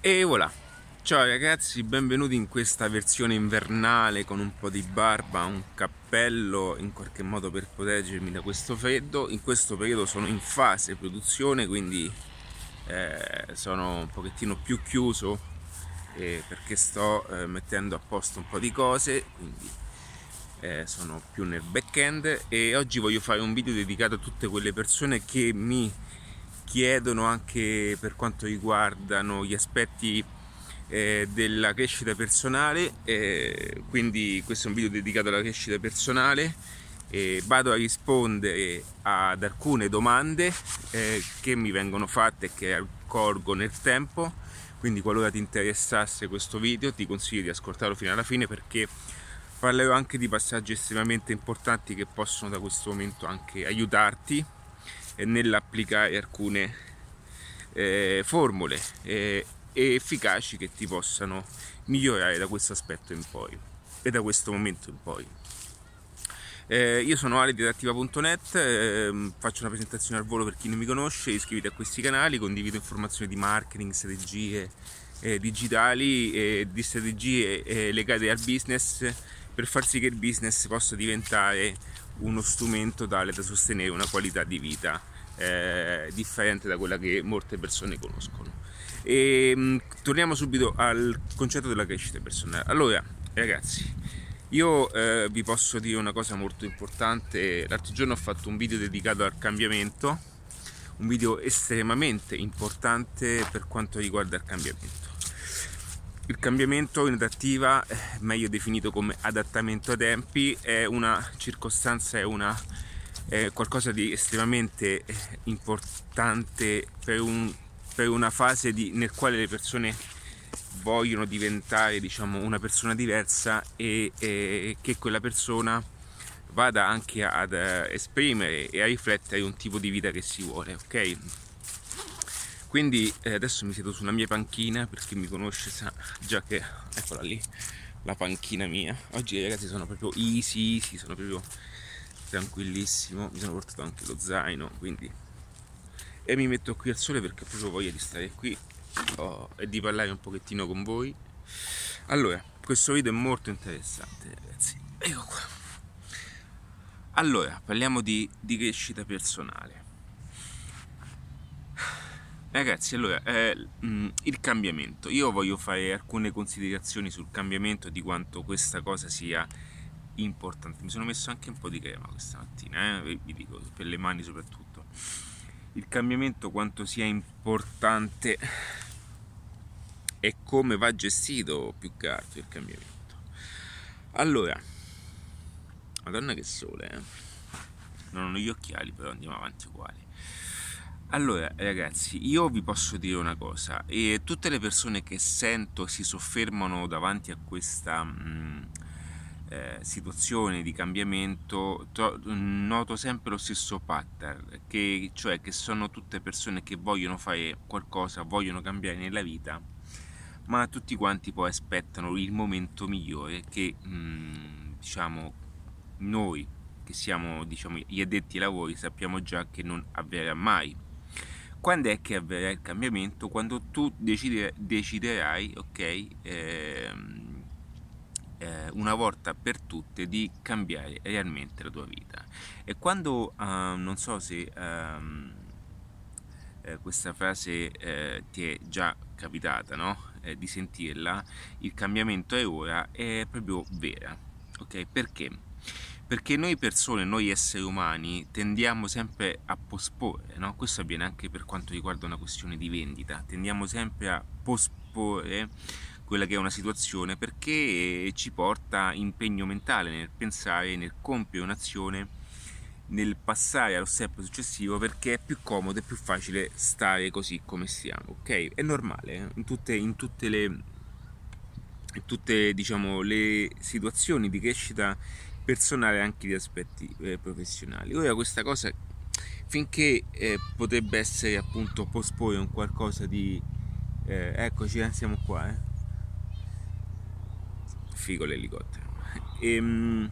E voilà, ciao ragazzi, benvenuti in questa versione invernale con un po' di barba, un cappello in qualche modo per proteggermi da questo freddo. In questo periodo sono in fase produzione, quindi eh, sono un pochettino più chiuso eh, perché sto eh, mettendo a posto un po' di cose, quindi eh, sono più nel back-end e oggi voglio fare un video dedicato a tutte quelle persone che mi chiedono anche per quanto riguardano gli aspetti eh, della crescita personale, eh, quindi questo è un video dedicato alla crescita personale. E vado a rispondere ad alcune domande eh, che mi vengono fatte e che accorgo nel tempo quindi qualora ti interessasse questo video ti consiglio di ascoltarlo fino alla fine perché parlerò anche di passaggi estremamente importanti che possono da questo momento anche aiutarti nell'applicare alcune eh, formule eh, efficaci che ti possano migliorare da questo aspetto in poi e da questo momento in poi. Eh, io sono Ale di adattiva.net, eh, faccio una presentazione al volo per chi non mi conosce, iscriviti a questi canali, condivido informazioni di marketing, strategie eh, digitali e di strategie eh, legate al business per far sì che il business possa diventare uno strumento tale da sostenere una qualità di vita eh, differente da quella che molte persone conoscono. E, mh, mm, torniamo subito al concetto della crescita personale. Allora, ragazzi, io eh, vi posso dire una cosa molto importante. L'altro giorno ho fatto un video dedicato al cambiamento, un video estremamente importante per quanto riguarda il cambiamento. Il cambiamento in adattiva, eh, meglio definito come adattamento ai tempi, è una circostanza, è, una, è qualcosa di estremamente eh, importante per, un, per una fase di, nel quale le persone vogliono diventare diciamo, una persona diversa e, e, che quella persona vada anche ad eh, esprimere e a riflettere un tipo di vita che si vuole, ok? Quindi eh, adesso mi siedo sulla mia panchina, per chi mi conosce sa già che, eccola lì, la panchina mia. Oggi ragazzi sono proprio easy, easy, sono proprio tranquillissimo, mi sono portato anche lo zaino, quindi... E mi metto qui al sole perché ho proprio voglia di stare qui oh, e di parlare un pochettino con voi. Allora, questo video è molto interessante ragazzi. Ecco qua. Allora, parliamo di, di crescita personale. Ragazzi, allora, eh, mm, il cambiamento. Io voglio fare alcune considerazioni sul cambiamento di quanto questa cosa sia importante. Mi sono messo anche un po' di crema questa mattina, eh, vi dico, per le mani soprattutto. Il cambiamento quanto sia importante e come va gestito più che altro il cambiamento. Allora, madonna che sole, eh? Non ho gli occhiali, però andiamo avanti uguali. Allora, ragazzi, io vi posso dire una cosa, e tutte le persone che sento si soffermano davanti a questa mh, mm, eh, situazione di cambiamento, to- noto sempre lo stesso pattern, che, cioè che sono tutte persone che vogliono fare qualcosa, vogliono cambiare nella vita, ma tutti quanti poi aspettano il momento migliore che, mh, mm, diciamo, noi che siamo diciamo, gli addetti ai lavori sappiamo già che non avverrà mai quando è che avverrà il cambiamento? Quando tu decide, deciderai, ok, ehm, eh, una volta per tutte di cambiare realmente la tua vita. E quando, uh, non so se um, eh, questa frase eh, ti è già capitata, no? Eh, di sentirla, il cambiamento è ora, è proprio vera, ok? Perché? perché noi persone, noi esseri umani, tendiamo sempre a posporre, no? questo avviene anche per quanto riguarda una questione di vendita, tendiamo sempre a posporre quella che è una situazione perché ci porta impegno mentale nel pensare, nel compiere un'azione, nel passare allo step successivo perché è più comodo e più facile stare così come stiamo, ok? È normale, eh? in tutte, in tutte le in tutte diciamo, le situazioni di crescita personale anche di aspetti eh, professionali. Ora questa cosa finché eh, potrebbe essere appunto posporre un qualcosa di eh, eccoci eh, siamo qua eh. Figo l'elicottero. E, ehm,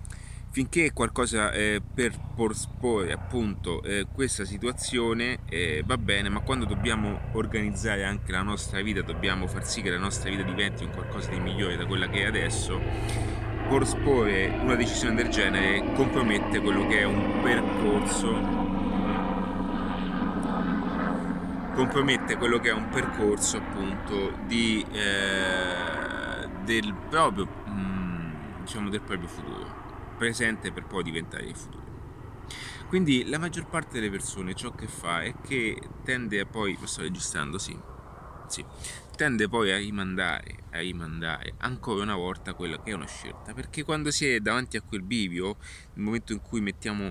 finché qualcosa eh, per porre appunto eh, questa situazione eh, va bene, ma quando dobbiamo organizzare anche la nostra vita, dobbiamo far sì che la nostra vita diventi un qualcosa di migliore da quella che è adesso, porre una decisione del genere compromette quello che è un percorso. Compromette quello che è un percorso appunto di, eh, del proprio mm, diciamo del proprio futuro presente per poi diventare il futuro. Quindi la maggior parte delle persone ciò che fa è che tende a poi, sto registrando, sì, sì, tende poi a rimandare, a rimandare ancora una volta quella che è una scelta, perché quando si è davanti a quel bivio, nel momento in cui mettiamo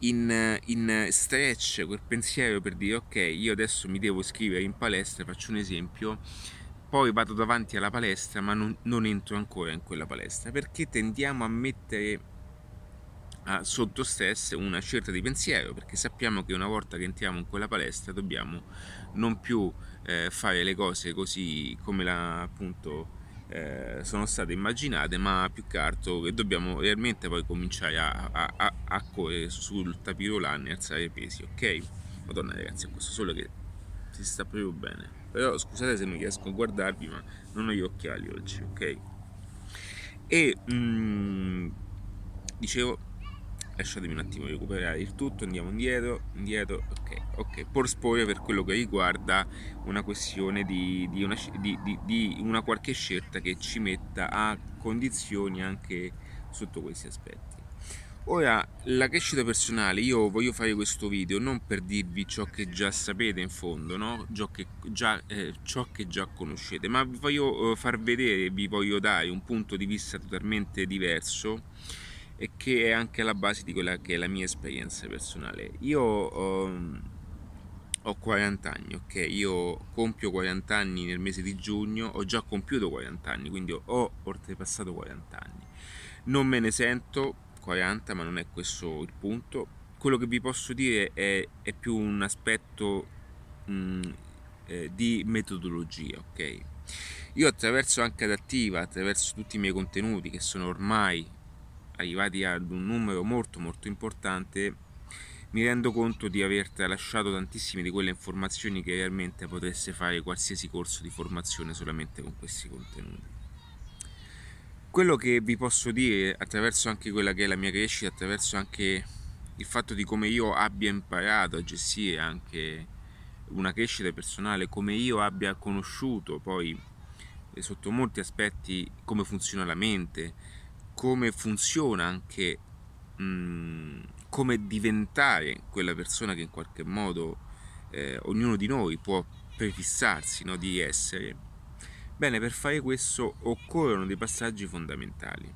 in, in stretch quel pensiero per dire ok, io adesso mi devo iscrivere in palestra, faccio un esempio, poi vado davanti alla palestra ma non, non entro ancora in quella palestra perché tendiamo a mettere a, sotto stress una scelta di pensiero perché sappiamo che una volta che entriamo in quella palestra dobbiamo non più eh, fare le cose così come la, appunto eh, sono state immaginate ma più che altro che dobbiamo realmente poi cominciare a, a, a, a correre sul tapirolano e alzare i pesi ok? Madonna ragazzi questo solo che si sta proprio bene però scusate se non riesco a guardarvi ma non ho gli occhiali oggi ok? E mm, dicevo lasciatemi un attimo recuperare il tutto andiamo indietro indietro ok ok. Por spoiler per quello che riguarda una questione di, di, una, di, di una qualche scelta che ci metta a condizioni anche sotto questi aspetti Ora, la crescita personale, io voglio fare questo video non per dirvi ciò che già sapete in fondo, no? ciò, che già, eh, ciò che già conoscete, ma vi voglio eh, far vedere, vi voglio dare un punto di vista totalmente diverso e che è anche alla base di quella che è la mia esperienza personale. Io ehm, ho 40 anni, ok? Io compio 40 anni nel mese di giugno, ho già compiuto 40 anni, quindi ho oltrepassato 40 anni. Non me ne sento 40, ma non è questo il punto. Quello che vi posso dire è, è più un aspetto mh, mm, eh, di metodologia, ok? Io attraverso anche Adattiva, attraverso tutti i miei contenuti che sono ormai arrivati ad un numero molto molto importante, mi rendo conto di aver tralasciato tantissime di quelle informazioni che realmente potreste fare qualsiasi corso di formazione solamente con questi contenuti. Quello che vi posso dire attraverso anche quella che è la mia crescita, attraverso anche il fatto di come io abbia imparato a gestire anche una crescita personale, come io abbia conosciuto poi eh, sotto molti aspetti come funziona la mente, come funziona anche mh, come diventare quella persona che in qualche modo eh, ognuno di noi può prefissarsi no, di essere Bene, per fare questo occorrono dei passaggi fondamentali.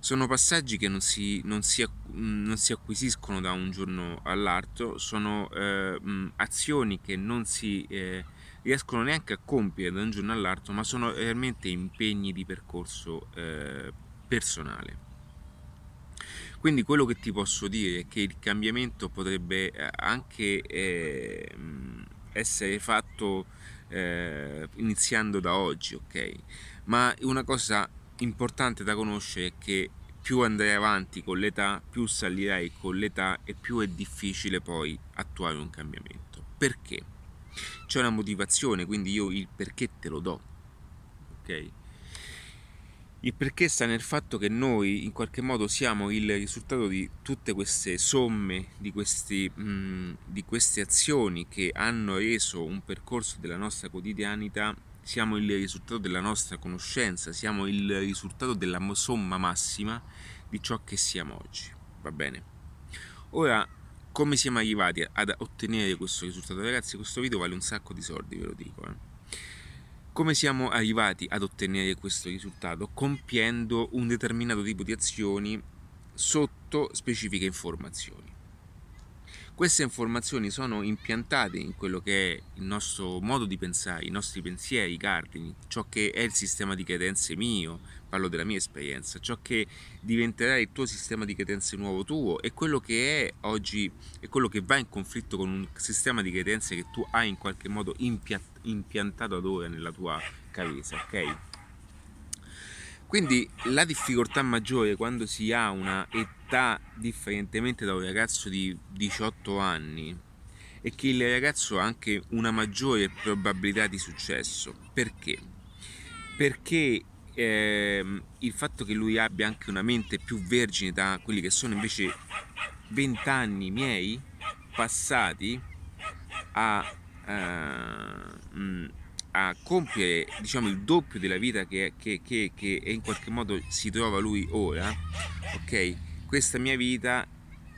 Sono passaggi che non si, non si, non si acquisiscono da un giorno all'altro, sono eh, azioni che non si eh, riescono neanche a compiere da un giorno all'altro, ma sono realmente impegni di percorso eh, personale. Quindi quello che ti posso dire è che il cambiamento potrebbe eh, anche eh, essere fatto eh, iniziando da oggi, ok? Ma una cosa importante da conoscere è che più andrai avanti con l'età, più salirai con l'età e più è difficile poi attuare un cambiamento. Perché? C'è una motivazione, quindi io il perché te lo do, ok? Il perché sta nel fatto che noi in qualche modo siamo il risultato di tutte queste somme, di, questi, mh, mm, di queste azioni che hanno reso un percorso della nostra quotidianità, siamo il risultato della nostra conoscenza, siamo il risultato della somma massima di ciò che siamo oggi. Va bene? Ora, come siamo arrivati ad ottenere questo risultato? Ragazzi, questo video vale un sacco di soldi, ve lo dico. Eh? Come siamo arrivati ad ottenere questo risultato? Compiendo un determinato tipo di azioni sotto specifiche informazioni. Queste informazioni sono impiantate in quello che è il nostro modo di pensare, i nostri pensieri, i cardini, ciò che è il sistema di credenze mio, parlo della mia esperienza, ciò che diventerà il tuo sistema di credenze nuovo tuo e quello che è oggi è quello che va in conflitto con un sistema di credenze che tu hai in qualche modo impiantato ad ora nella tua cabeza, ok? Quindi la difficoltà maggiore quando si ha una età differentemente da un ragazzo di 18 anni è che il ragazzo ha anche una maggiore probabilità di successo. Perché? Perché ehm, il fatto che lui abbia anche una mente più vergine da quelli che sono invece 20 anni miei passati a, uh, a compiere diciamo, il doppio della vita che, che, che, che in qualche modo si trova lui ora, ok? Questa mia vita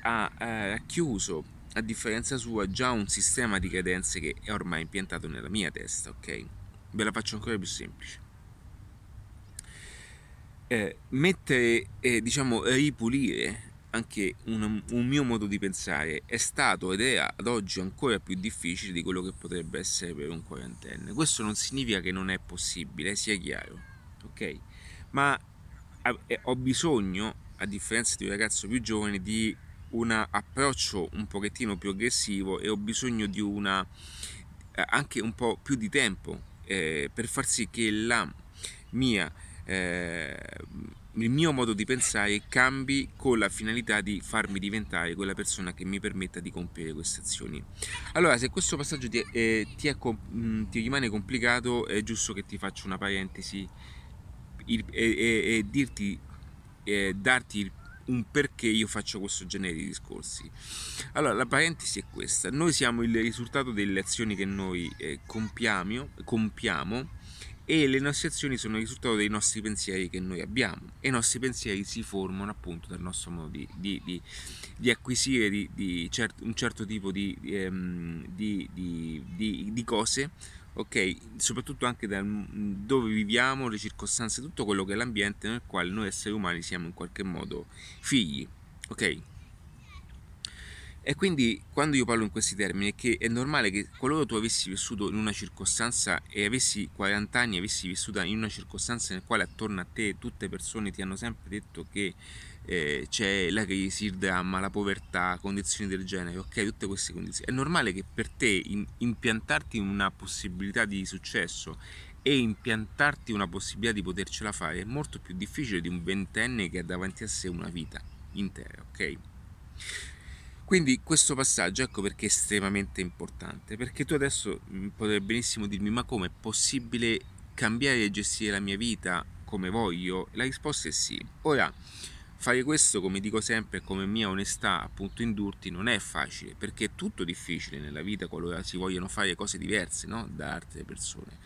ha uh, chiuso, a differenza sua, già un sistema di credenze che è ormai impiantato nella mia testa, ok? Ve la faccio ancora più semplice. Eh, mettere, eh, diciamo, ripulire anche un, un, mio modo di pensare è stato ed è ad oggi ancora più difficile di quello che potrebbe essere per un quarantenne. Questo non significa che non è possibile, sia chiaro, ok? Ma ho bisogno, a differenza di un ragazzo più giovane, di un approccio un pochettino più aggressivo e ho bisogno di una eh, anche un po' più di tempo eh, per far sì che la mia eh, il mio modo di pensare cambi con la finalità di farmi diventare quella persona che mi permetta di compiere queste azioni. Allora, se questo passaggio ti, eh, ti, è, mm, ti rimane complicato, è giusto che ti faccia una parentesi e, e, dirti, eh, darti un perché io faccio questo genere di discorsi. Allora, la parentesi è questa: noi siamo il risultato delle azioni che noi eh, compiamo, compiamo e le nostre azioni sono il risultato dei nostri pensieri che noi abbiamo. E i nostri pensieri si formano appunto dal nostro modo di, di, di, di acquisire cert, un certo tipo ehm, di, cose ok? Soprattutto anche da dove viviamo le circostanze tutto quello che è l'ambiente nel quale noi esseri umani siamo in qualche modo figli ok e quindi quando io parlo in questi termini è che è normale che qualora tu avessi vissuto in una circostanza e avessi 40 anni, avessi vissuto in una circostanza nel quale attorno a te tutte persone ti hanno sempre detto che eh, c'è la crisi, il dramma, la povertà, condizioni del genere, ok, tutte queste condizioni. È normale che per te in, impiantarti una possibilità di successo e impiantarti una possibilità di potercela fare è molto più difficile di un ventenne che ha davanti a sé una vita intera, ok? Quindi questo passaggio ecco perché è estremamente importante, perché tu adesso mm, potrai benissimo dirmi ma come è possibile cambiare e gestire la mia vita come voglio? La risposta è sì. Ora, fare questo, come dico sempre, come mia onestà appunto indurti, non è facile, perché è tutto difficile nella vita qualora si vogliono fare cose diverse no? da altre persone.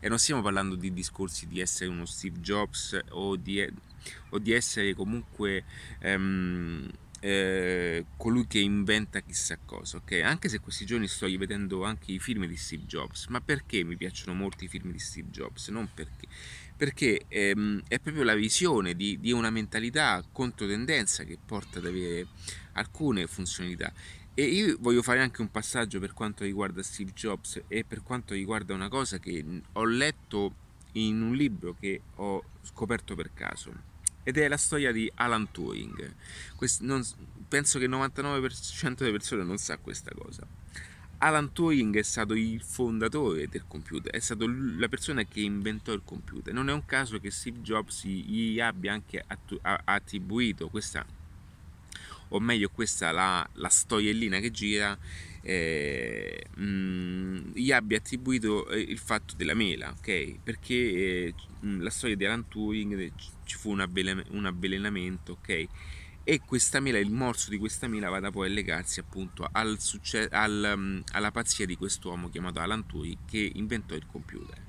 E non stiamo parlando di discorsi di essere uno Steve Jobs o di, o di essere comunque... Um, eh, colui che inventa chissà cosa, ok? Anche se questi giorni sto rivedendo anche i film di Steve Jobs, ma perché mi piacciono molto i film di Steve Jobs? Non perché, perché ehm, è proprio la visione di, di una mentalità controtendenza che porta ad avere alcune funzionalità. E io voglio fare anche un passaggio per quanto riguarda Steve Jobs e per quanto riguarda una cosa che ho letto in un libro che ho scoperto per caso ed è la storia di Alan Turing. Quest, non, penso che il 99% delle persone non sa questa cosa. Alan Turing è stato il fondatore del computer, è stato la persona che inventò il computer. Non è un caso che Steve Jobs gli abbia anche attribuito questa, o meglio questa la, la storiellina che gira, eh, mh, gli abbia attribuito eh, il fatto della mela, ok? Perché eh, la storia di Alan Turing ci fu un, avvelenamento, ok? E questa mela, il morso di questa mela vada poi a legarsi appunto al succe- al, um, alla pazzia di quest'uomo chiamato Alan Turing che inventò il computer.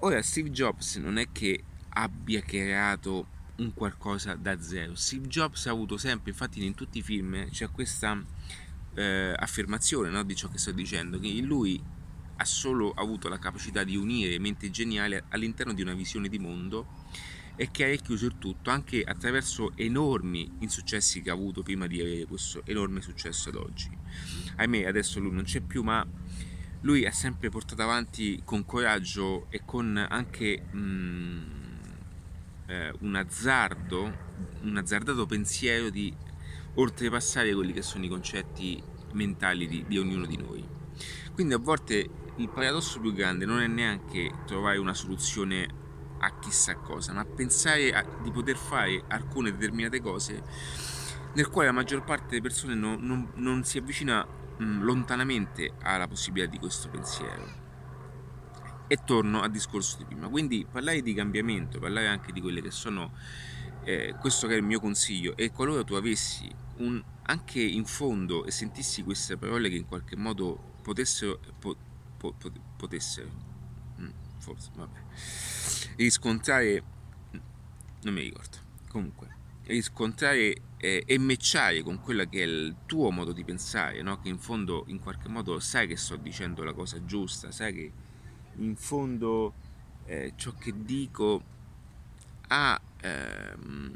Ora Steve Jobs non è che abbia creato un qualcosa da zero. Steve Jobs ha avuto sempre, infatti in tutti i film c'è questa eh, affermazione no, di ciò che sto dicendo, che lui ha solo avuto la capacità di unire mente geniale all'interno di una visione di mondo e che ha chiuso il tutto anche attraverso enormi insuccessi che ha avuto prima di avere questo enorme successo ad oggi. Ahimè, adesso lui non c'è più, ma lui ha sempre portato avanti con coraggio e con anche mm, eh, un azzardo, un azzardato pensiero di oltrepassare quelli che sono i concetti mentali di, di ognuno di noi. Quindi a volte il paradosso più grande non è neanche trovare una soluzione a chissà cosa, ma pensare a, di poter fare alcune determinate cose nel quale la maggior parte delle persone non, non, non si avvicina mh, lontanamente alla possibilità di questo pensiero. E torno al discorso di prima. Quindi parlare di cambiamento, parlare anche di quelle che sono eh, questo che è il mio consiglio e qualora tu avessi un, anche in fondo e sentissi queste parole che in qualche modo potessero, po, po, potessero mm, forse, vabbè, riscontrare, non mi ricordo, comunque, riscontrare eh, e matchare con quello che è il tuo modo di pensare, no? che in fondo in qualche modo sai che sto dicendo la cosa giusta, sai che in fondo eh, ciò che dico ha, ehm,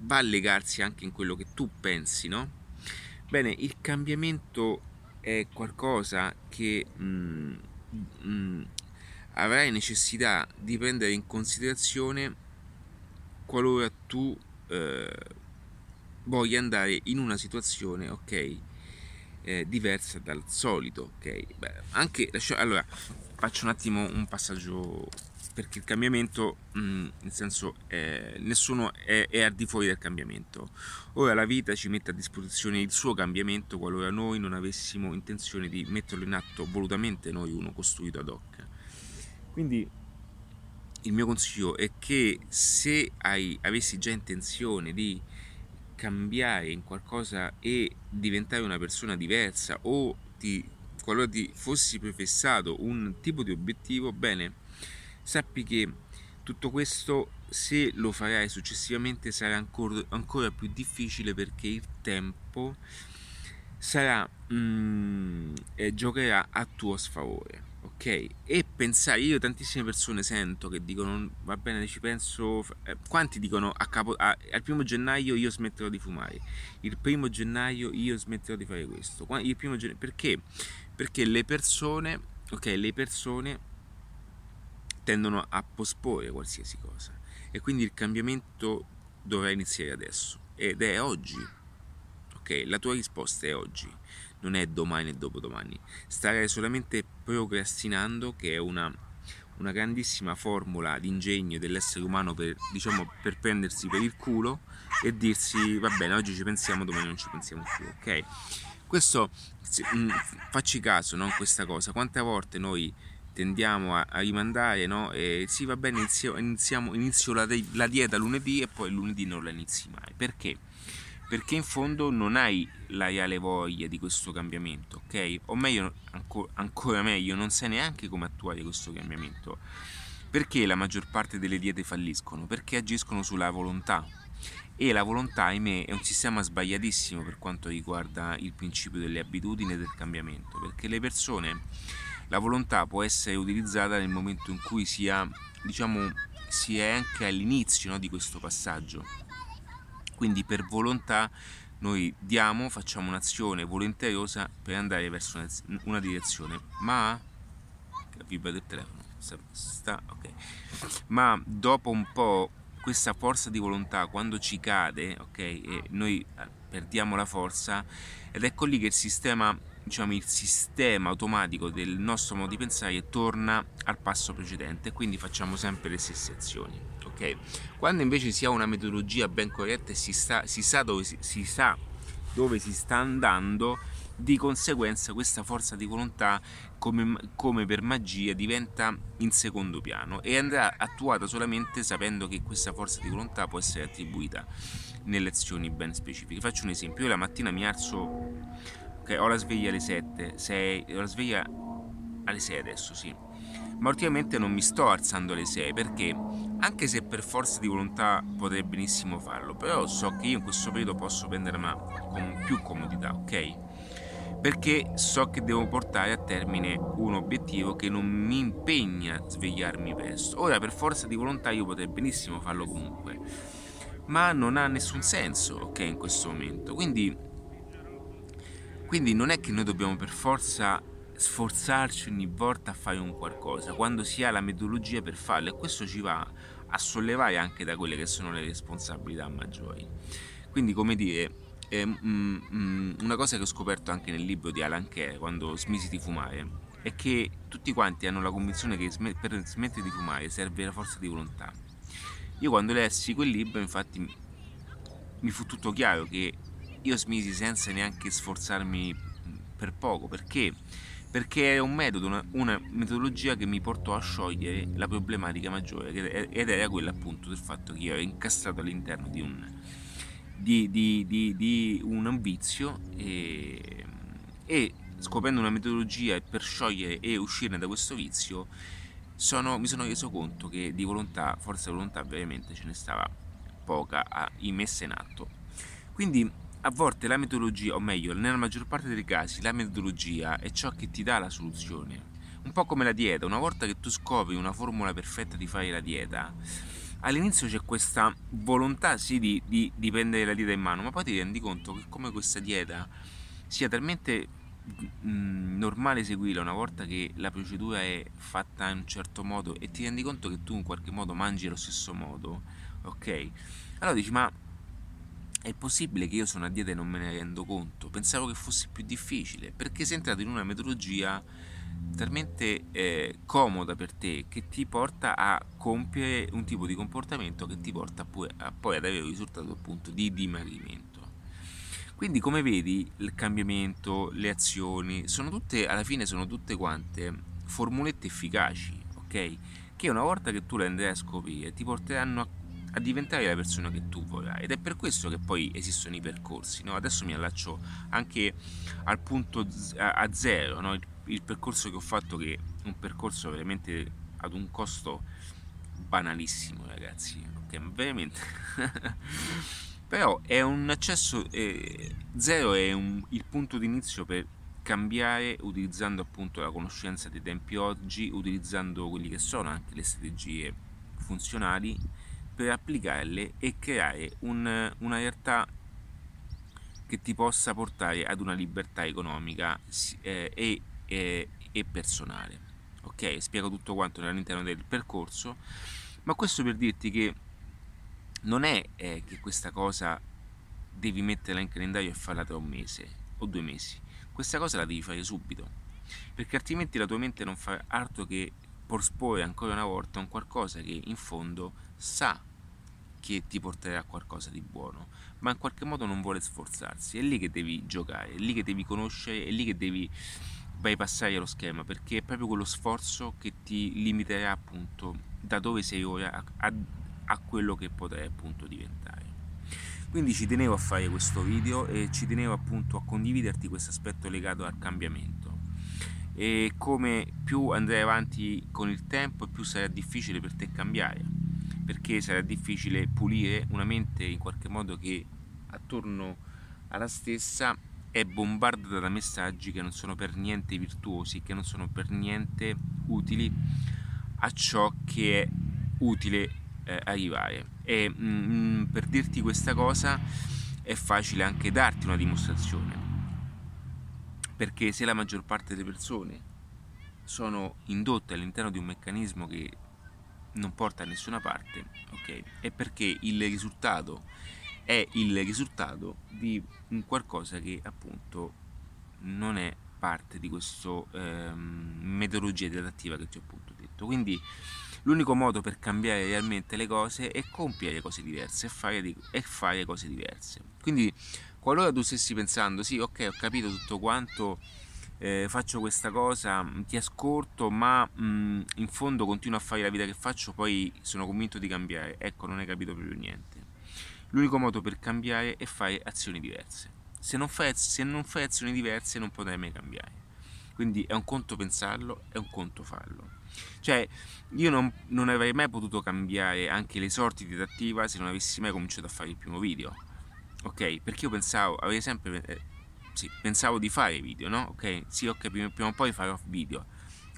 va a legarsi anche in quello che tu pensi, no? Bene, il cambiamento è qualcosa che mh, mh, avrai necessità di prendere in considerazione qualora tu eh, voglia andare in una situazione, ok, eh, diversa dal solito, ok? Beh, anche, allora, faccio un attimo un passaggio perché il cambiamento, mh, nel senso, eh, nessuno è, è al di fuori del cambiamento. Ora la vita ci mette a disposizione il suo cambiamento qualora noi non avessimo intenzione di metterlo in atto volutamente noi uno costruito ad hoc. Quindi il mio consiglio è che se hai, avessi già intenzione di cambiare in qualcosa e diventare una persona diversa o ti, qualora ti fossi prefessato un tipo di obiettivo, bene, sappi che tutto questo se lo farai successivamente sarà ancora, ancora più difficile perché il tempo sarà, mm, eh, giocherà a tuo sfavore ok? E pensare io tantissime persone sento che dicono va bene ci penso eh, quanti dicono a capo, a, al primo gennaio io smetterò di fumare il primo gennaio io smetterò di fare questo il primo gennaio perché? Perché le persone ok le persone tendono a posporre qualsiasi cosa e quindi il cambiamento dovrà iniziare adesso ed è oggi. Ok, la tua risposta è oggi, non è domani e dopodomani. Starai solamente procrastinando, che è una, una grandissima formula di ingegno dell'essere umano per, diciamo, per prendersi per il culo e dirsi va bene, oggi ci pensiamo, domani non ci pensiamo più, ok? Questo, mm, facci caso, no, questa cosa, quante volte noi tendiamo a, a rimandare, no? E sì, va bene, inizio, iniziamo, inizio la, la, dieta lunedì e poi lunedì non la inizi mai. Perché? Perché in fondo non hai la reale voglia di questo cambiamento, ok? O meglio, ancora, ancora meglio, non sai neanche come attuare questo cambiamento. Perché la maggior parte delle diete falliscono? Perché agiscono sulla volontà. E la volontà, ahimè, è un sistema sbagliatissimo per quanto riguarda il principio delle abitudini e del cambiamento. Perché le persone la volontà può essere utilizzata nel momento in cui si, ha, diciamo, si è anche all'inizio no, di questo passaggio. Quindi per volontà noi diamo, facciamo un'azione volentariosa per andare verso una, una direzione, ma vibra del telefono, sta, okay. ma dopo un po' questa forza di volontà quando ci cade, ok, noi eh, perdiamo la forza ed ecco lì che il sistema diciamo, il sistema automatico del nostro modo di pensare torna al passo precedente quindi facciamo sempre le stesse azioni. Okay? Quando invece si ha una metodologia ben corretta e si, sta, si, sa dove si, si sa dove si sta andando, di conseguenza questa forza di volontà come, come, per magia diventa in secondo piano e andrà attuata solamente sapendo che questa forza di volontà può essere attribuita nelle azioni ben specifiche. Faccio un esempio, io la mattina mi alzo Ok, ho la sveglia alle 7, 6, ho la sveglia alle 6 adesso, sì. Ma ultimamente non mi sto alzando alle 6 perché, anche se per forza di volontà potrei benissimo farlo, però so che io in questo periodo posso prenderla con più comodità, ok? Perché so che devo portare a termine un obiettivo che non mi impegna a svegliarmi presto. Ora, per forza di volontà, io potrei benissimo farlo comunque, ma non ha nessun senso, ok, in questo momento. Quindi quindi non è che noi dobbiamo per forza sforzarci ogni volta a fare un qualcosa, quando si ha la metodologia per farlo e questo ci va a sollevare anche da quelle che sono le responsabilità maggiori. Quindi come dire, eh, mm, mm, una cosa che ho scoperto anche nel libro di Alan Kerr quando smisi di fumare è che tutti quanti hanno la convinzione che per smettere di fumare serve la forza di volontà. Io quando lessi quel libro infatti mi fu tutto chiaro che io smisi senza neanche sforzarmi per poco, perché? Perché era un metodo, una, una metodologia che mi portò a sciogliere la problematica maggiore ed era quella appunto del fatto che io ero incastrato all'interno di un, di, di, di, di un vizio e, e scoprendo una metodologia per sciogliere e uscirne da questo vizio sono, mi sono reso conto che di volontà, forza di volontà veramente ce ne stava poca a, messa in atto. Quindi a volte la metodologia, o meglio, nella maggior parte dei casi, la metodologia è ciò che ti dà la soluzione. Un po' come la dieta, una volta che tu scopri una formula perfetta di fare la dieta, all'inizio c'è questa volontà sì di, di, di prendere la dieta in mano, ma poi ti rendi conto che come questa dieta sia talmente mh, normale seguirla una volta che la procedura è fatta in un certo modo e ti rendi conto che tu in qualche modo mangi allo stesso modo, ok? Allora dici, ma è possibile che io sono a dieta e non me ne rendo conto? Pensavo che fosse più difficile, perché sei entrato in una metodologia talmente eh, comoda per te che ti porta a compiere un tipo di comportamento che ti porta poi, a, poi ad avere un risultato appunto di dimagrimento. Quindi come vedi il cambiamento, le azioni, sono tutte, alla fine sono tutte quante formulette efficaci, ok? Che una volta che tu le andrai a scoprire ti porteranno a, a diventare la persona che tu vorrai ed è per questo che poi esistono i percorsi, no? Adesso mi allaccio anche al punto a, a zero, no? il, il percorso che ho fatto che è un percorso veramente ad un costo banalissimo ragazzi, ok? Veramente... però è un accesso eh, zero è un, il punto di inizio per cambiare utilizzando appunto la conoscenza dei tempi oggi utilizzando quelli che sono anche le strategie funzionali per applicarle e creare un, una realtà che ti possa portare ad una libertà economica eh, e, e, e personale. Ok? Spiego tutto quanto all'interno del percorso ma questo per dirti che non è eh, che questa cosa devi metterla in calendario e farla tra un mese o due mesi, questa cosa la devi fare subito, perché altrimenti la tua mente non fa altro che posporre ancora una volta un qualcosa che in fondo sa che ti porterà a qualcosa di buono, ma in qualche modo non vuole sforzarsi. È lì che devi giocare, è lì che devi conoscere, è lì che devi bypassare lo schema, perché è proprio quello sforzo che ti limiterà appunto da dove sei ora a, a a quello che potrei appunto diventare. Quindi ci tenevo a fare questo video e ci tenevo appunto a condividerti questo aspetto legato al cambiamento e come più andrai avanti con il tempo più sarà difficile per te cambiare perché sarà difficile pulire una mente in qualche modo che attorno alla stessa è bombardata da messaggi che non sono per niente virtuosi, che non sono per niente utili a ciò che è utile eh, arrivare. E mh, mm, per dirti questa cosa è facile anche darti una dimostrazione, perché se la maggior parte delle persone sono indotte all'interno di un meccanismo che non porta a nessuna parte, ok? È perché il risultato è il risultato di un qualcosa che appunto non è parte di questa ehm, metodologia adattiva che ti ho appunto detto. Quindi L'unico modo per cambiare realmente le cose è compiere cose diverse e fare, fare cose diverse. Quindi, qualora tu stessi pensando, sì, ok, ho capito tutto quanto, eh, faccio questa cosa, ti ascolto, ma mh, mm, in fondo continuo a fare la vita che faccio, poi sono convinto di cambiare. Ecco, non hai capito proprio niente. L'unico modo per cambiare è fare azioni diverse. Se non fai, se non fai azioni diverse non potrai mai cambiare. Quindi è un conto pensarlo, è un conto farlo. Cioè, io non, non, avrei mai potuto cambiare anche le sorti di Adattiva se non avessi mai cominciato a fare il primo video. Ok? Perché io pensavo, avrei sempre... Sì, pensavo di fare video, no? Ok? Sì, ok, prima, prima o poi farò video.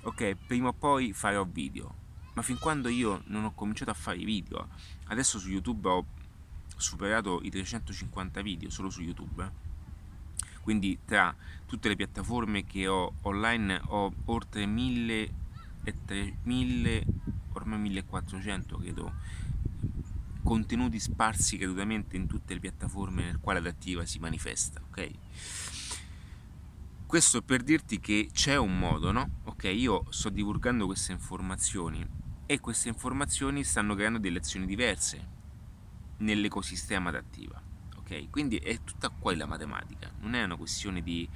Ok, prima o poi farò video. Ma fin quando io non ho cominciato a fare video, adesso su YouTube ho superato i 350 video solo su YouTube. Quindi tra tutte le piattaforme che ho online ho oltre 1000 e 3000 ormai 1400 credo contenuti sparsi gratuitamente in tutte le piattaforme nel quale adattiva si manifesta ok questo per dirti che c'è un modo, no? Ok, io sto divulgando queste informazioni e queste informazioni stanno creando delle azioni diverse nell'ecosistema adattiva. Ok, quindi è tutta qua la matematica, non è una questione di,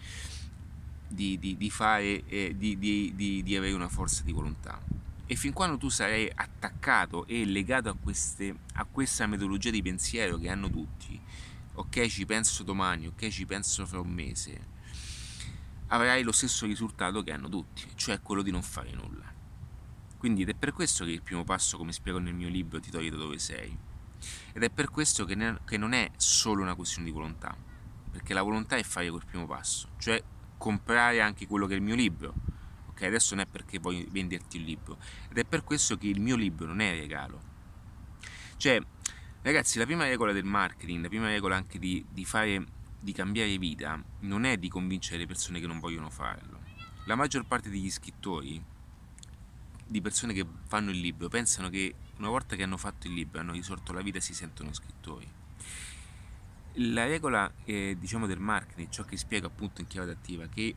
di, di, di fare, eh, di, avere una forza di volontà. E fin quando tu sarai attaccato e legato a, queste, a questa metodologia di pensiero che hanno tutti, ok ci penso domani, ok ci penso fra un mese, avrai lo stesso risultato che hanno tutti, cioè quello di non fare nulla. Quindi ed è per questo che il primo passo, come spiego nel mio libro, ti toglie da dove sei. Ed è per questo che, ne, che non è solo una questione di volontà, perché la volontà è fare quel primo passo, cioè comprare anche quello che è il mio libro. Ok, adesso non è perché voglio venderti il libro, ed è per questo che il mio libro non è regalo. Cioè, ragazzi, la prima regola del marketing, la prima regola anche di, di fare di cambiare vita non è di convincere le persone che non vogliono farlo. La maggior parte degli scrittori, di persone che fanno il libro, pensano che una volta che hanno fatto il libro, hanno risorto la vita, si sentono scrittori. La regola eh, diciamo del marketing, ciò che spiego appunto in chiave attiva, che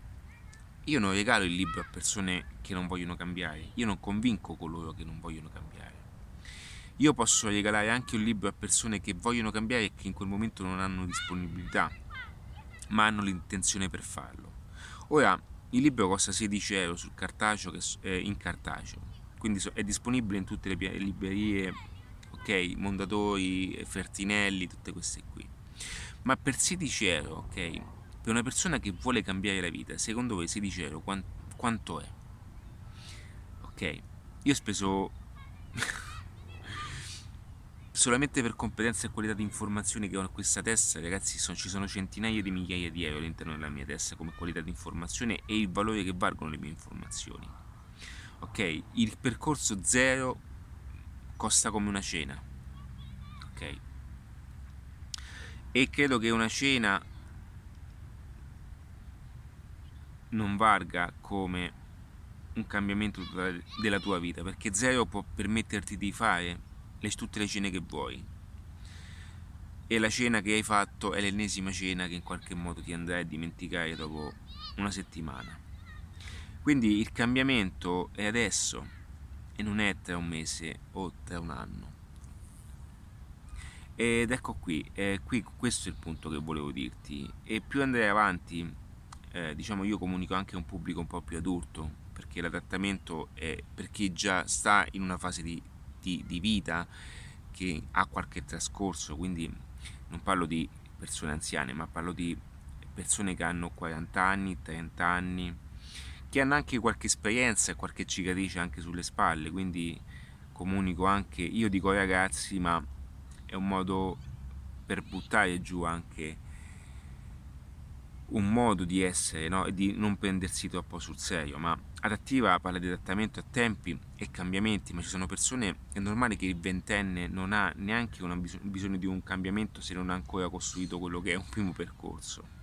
io non regalo il libro a persone che non vogliono cambiare, io non convinco coloro che non vogliono cambiare. Io posso regalare anche un libro a persone che vogliono cambiare e che in quel momento non hanno disponibilità ma hanno l'intenzione per farlo. Ora, il libro costa 16 euro sul cartaceo, eh, in cartaceo, quindi è disponibile in tutte le librerie, ok, Mondatori, Fertinelli, tutte queste qui. Ma per 16 euro, ok, per una persona che vuole cambiare la vita, secondo voi 16 euro quanto è? Ok, io ho speso solamente per competenza e qualità di informazioni che ho in questa testa, ragazzi, sono, ci sono centinaia di migliaia di euro all'interno della mia testa come qualità di informazione e il valore che valgono le mie informazioni. Ok, il percorso zero costa come una cena. Ok, e credo che una cena non valga come un cambiamento della tua vita perché zero può permetterti di fare le, tutte le cene che vuoi. E la cena che hai fatto è l'ennesima cena che in qualche modo ti andrai a dimenticare dopo una settimana. Quindi il cambiamento è adesso e non è tra un mese o tra un anno. Ed ecco qui, eh, qui questo è il punto che volevo dirti. E più andrai avanti, eh, diciamo io comunico anche a un pubblico un po' più adulto, perché l'adattamento è per chi già sta in una fase di di, di vita che ha qualche trascorso, quindi non parlo di persone anziane, ma parlo di persone che hanno 40 anni, 30 anni, che hanno anche qualche esperienza e qualche cicatrice anche sulle spalle, quindi comunico anche, io dico ragazzi, ma è un modo per buttare giù anche un modo di essere no? e di non prendersi troppo sul serio, ma adattiva parla di adattamento a tempi e cambiamenti, ma ci sono persone, è normale che il ventenne non ha neanche una bis- bisogno di un cambiamento se non ha ancora costruito quello che è un primo percorso.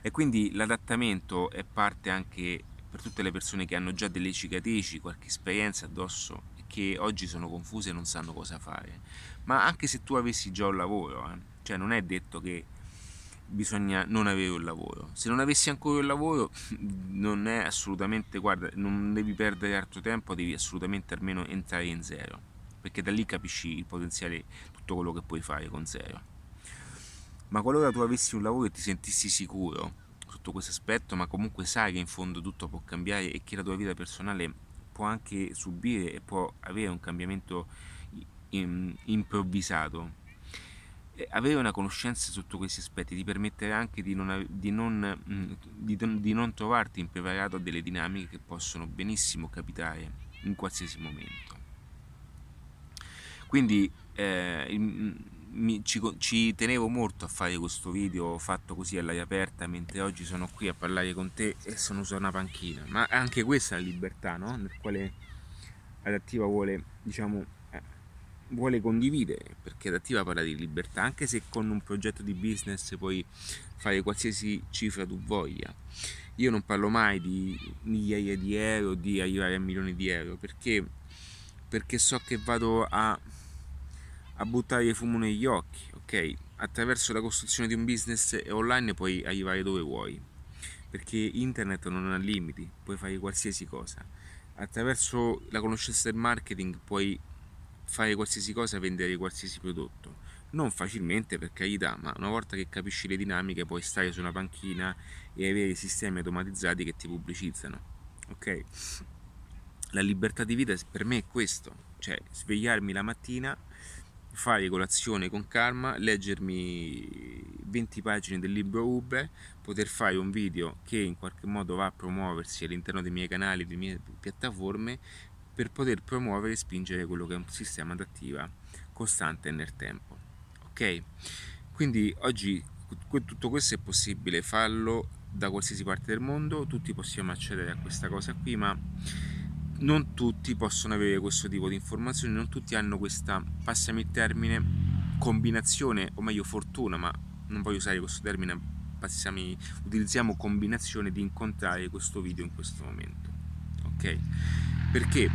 E quindi l'adattamento è parte anche per tutte le persone che hanno già delle cicatrici, qualche esperienza addosso e che oggi sono confuse e non sanno cosa fare. Ma anche se tu avessi già un lavoro, eh, cioè non è detto che bisogna non avere un lavoro. Se non avessi ancora un lavoro, non è assolutamente, guarda, non devi perdere altro tempo, devi assolutamente almeno entrare in zero, perché da lì capisci il potenziale, tutto quello che puoi fare con zero. Ma qualora tu avessi un lavoro e ti sentissi sicuro sotto questo aspetto, ma comunque sai che in fondo tutto può cambiare e che la tua vita personale può anche subire e può avere un cambiamento improvvisato avere una conoscenza sotto questi aspetti ti permetterà anche di non, di, non, mm, di, di non, trovarti impreparato a delle dinamiche che possono benissimo capitare in qualsiasi momento. Quindi eh, mi, ci, ci, tenevo molto a fare questo video fatto così all'aria aperta mentre oggi sono qui a parlare con te e sono su una panchina, ma anche questa è la libertà no? nel quale Adattiva vuole diciamo vuole condividere, perché Adattiva parla di libertà, anche se con un progetto di business puoi fare qualsiasi cifra tu voglia. Io non parlo mai di migliaia di euro, di arrivare a milioni di euro, perché, perché so che vado a, a buttare fumo negli occhi, ok? Attraverso la costruzione di un business online puoi arrivare dove vuoi. perché internet non ha limiti, puoi fare qualsiasi cosa. Attraverso la conoscenza del marketing puoi fare qualsiasi cosa, vendere qualsiasi prodotto. Non facilmente per carità, ma una volta che capisci le dinamiche puoi stare su una panchina e avere sistemi automatizzati che ti pubblicizzano. Ok? La libertà di vita per me è questo, cioè svegliarmi la mattina fare colazione con calma, leggermi 20 pagine del libro Uber, poter fare un video che in qualche modo va a promuoversi all'interno dei miei canali, delle mie piattaforme, per poter promuovere e spingere quello che è un sistema adattiva costante nel tempo. Ok? Quindi oggi tutto questo è possibile farlo da qualsiasi parte del mondo, tutti possiamo accedere a questa cosa qui, ma non tutti possono avere questo tipo di informazioni, non tutti hanno questa, passami il termine, combinazione, o meglio fortuna, ma non voglio usare questo termine, passiamo, utilizziamo combinazione di incontrare questo video in questo momento. Ok? Perché?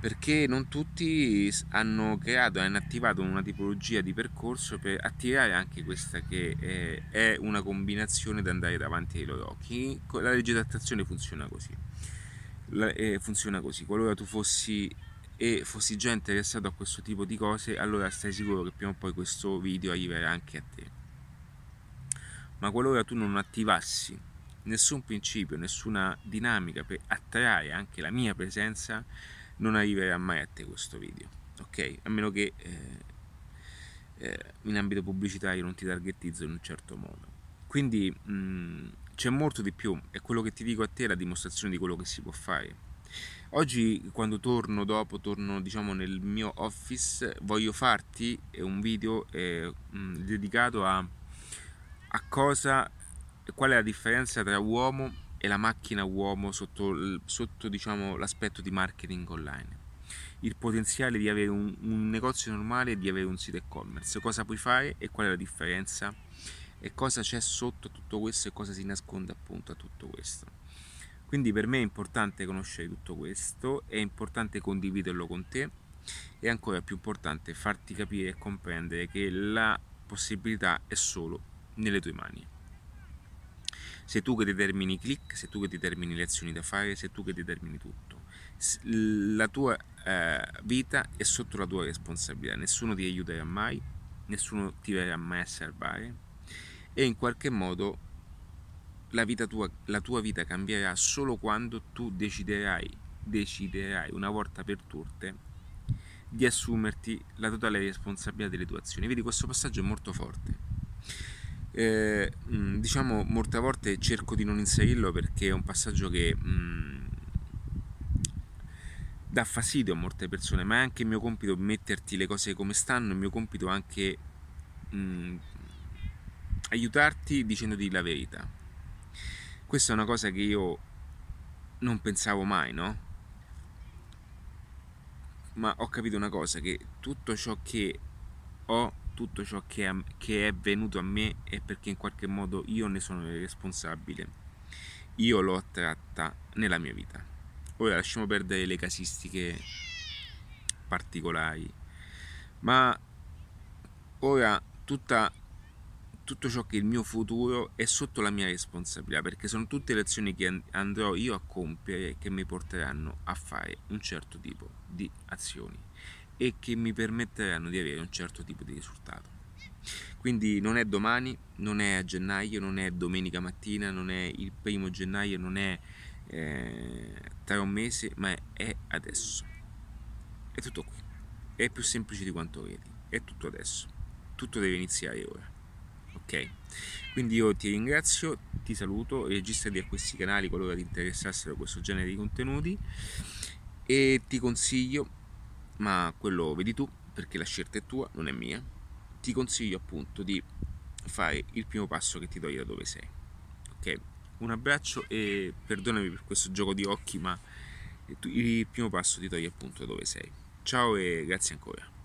Perché non tutti hanno creato, hanno attivato una tipologia di percorso per attirare anche questa che è una combinazione da andare davanti ai loro occhi. La legge di attrazione funziona così eh, funziona così. Qualora tu fossi e fossi già interessato a questo tipo di cose, allora stai sicuro che prima o poi questo video arriverà anche a te. Ma qualora tu non attivassi nessun principio, nessuna dinamica per attrarre anche la mia presenza, non arriverà mai a te questo video. Ok? A meno che eh, eh, in ambito pubblicitario non ti targetizzo in un certo modo. Quindi mh, mm, c'è molto di più, è quello che ti dico a te, la dimostrazione di quello che si può fare. Oggi quando torno dopo, torno diciamo nel mio office, voglio farti un video eh, dedicato a, a cosa, qual è la differenza tra uomo e la macchina uomo sotto, sotto diciamo, l'aspetto di marketing online. Il potenziale di avere un, un negozio normale e di avere un sito e-commerce, cosa puoi fare e qual è la differenza e cosa c'è sotto tutto questo e cosa si nasconde appunto a tutto questo. Quindi per me è importante conoscere tutto questo, è importante condividerlo con te e ancora più importante farti capire e comprendere che la possibilità è solo nelle tue mani. Sei tu che determini i click, sei tu che determini le azioni da fare, sei tu che determini tutto. La tua eh, vita è sotto la tua responsabilità, nessuno ti aiuterà mai, nessuno ti verrà mai a salvare e in qualche modo la, tua, la tua vita cambierà solo quando tu deciderai, deciderai una volta per tutte di assumerti la totale responsabilità delle tue azioni. Vedi, questo passaggio è molto forte. Eh, mm, diciamo, molte volte cerco di non inserirlo perché è un passaggio che mh, mm, dà fastidio a molte persone, ma è anche il mio compito metterti le cose come stanno, è il mio compito anche mh, mm, aiutarti dicendoti la verità. Questa è una cosa che io non pensavo mai, no? Ma ho capito una cosa, che tutto ciò che ho, tutto ciò che, è, che è venuto a me è perché in qualche modo io ne sono responsabile. Io l'ho attratta nella mia vita. Ora lasciamo perdere le casistiche particolari, ma ora tutta tutto ciò che è il mio futuro è sotto la mia responsabilità perché sono tutte le azioni che andrò io a compiere che mi porteranno a fare un certo tipo di azioni e che mi permetteranno di avere un certo tipo di risultato. Quindi non è domani, non è a gennaio, non è domenica mattina, non è il primo gennaio, non è eh, tra un mese, ma è, adesso. È tutto qui. È più semplice di quanto vedi. È tutto adesso. Tutto deve iniziare ora ok quindi io ti ringrazio ti saluto registrati a questi canali qualora ti interessassero questo genere di contenuti e ti consiglio ma quello vedi tu perché la scelta è tua non è mia. Ti consiglio appunto di fare il primo passo che ti toglie da dove sei ok? Un abbraccio e perdonami per questo gioco di occhi ma il primo passo ti toglie appunto da dove sei. Ciao e grazie ancora